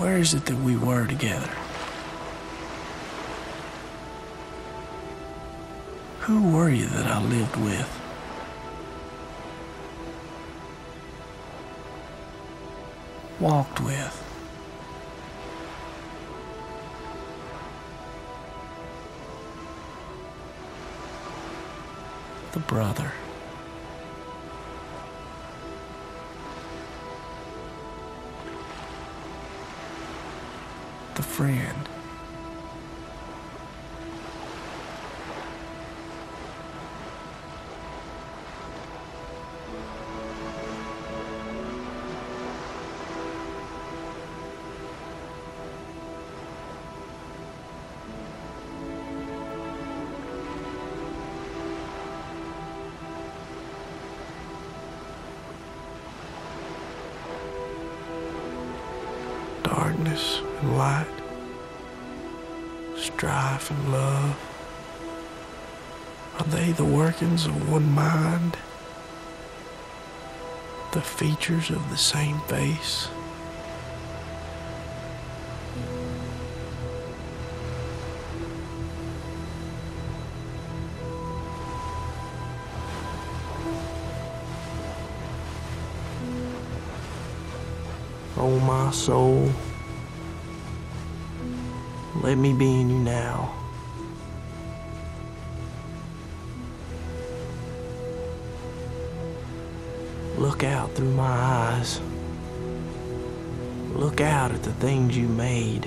Where is it that we were together? Who were you that I lived with? Walked with? The brother. The friend. Darkness and light, strife and love? Are they the workings of one mind? The features of the same face? Oh, my soul, let me be in you now. Look out through my eyes. Look out at the things you made.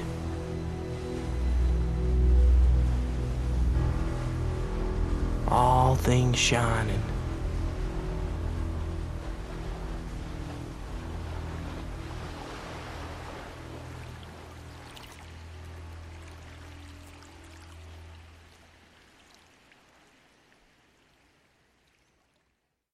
All things shining.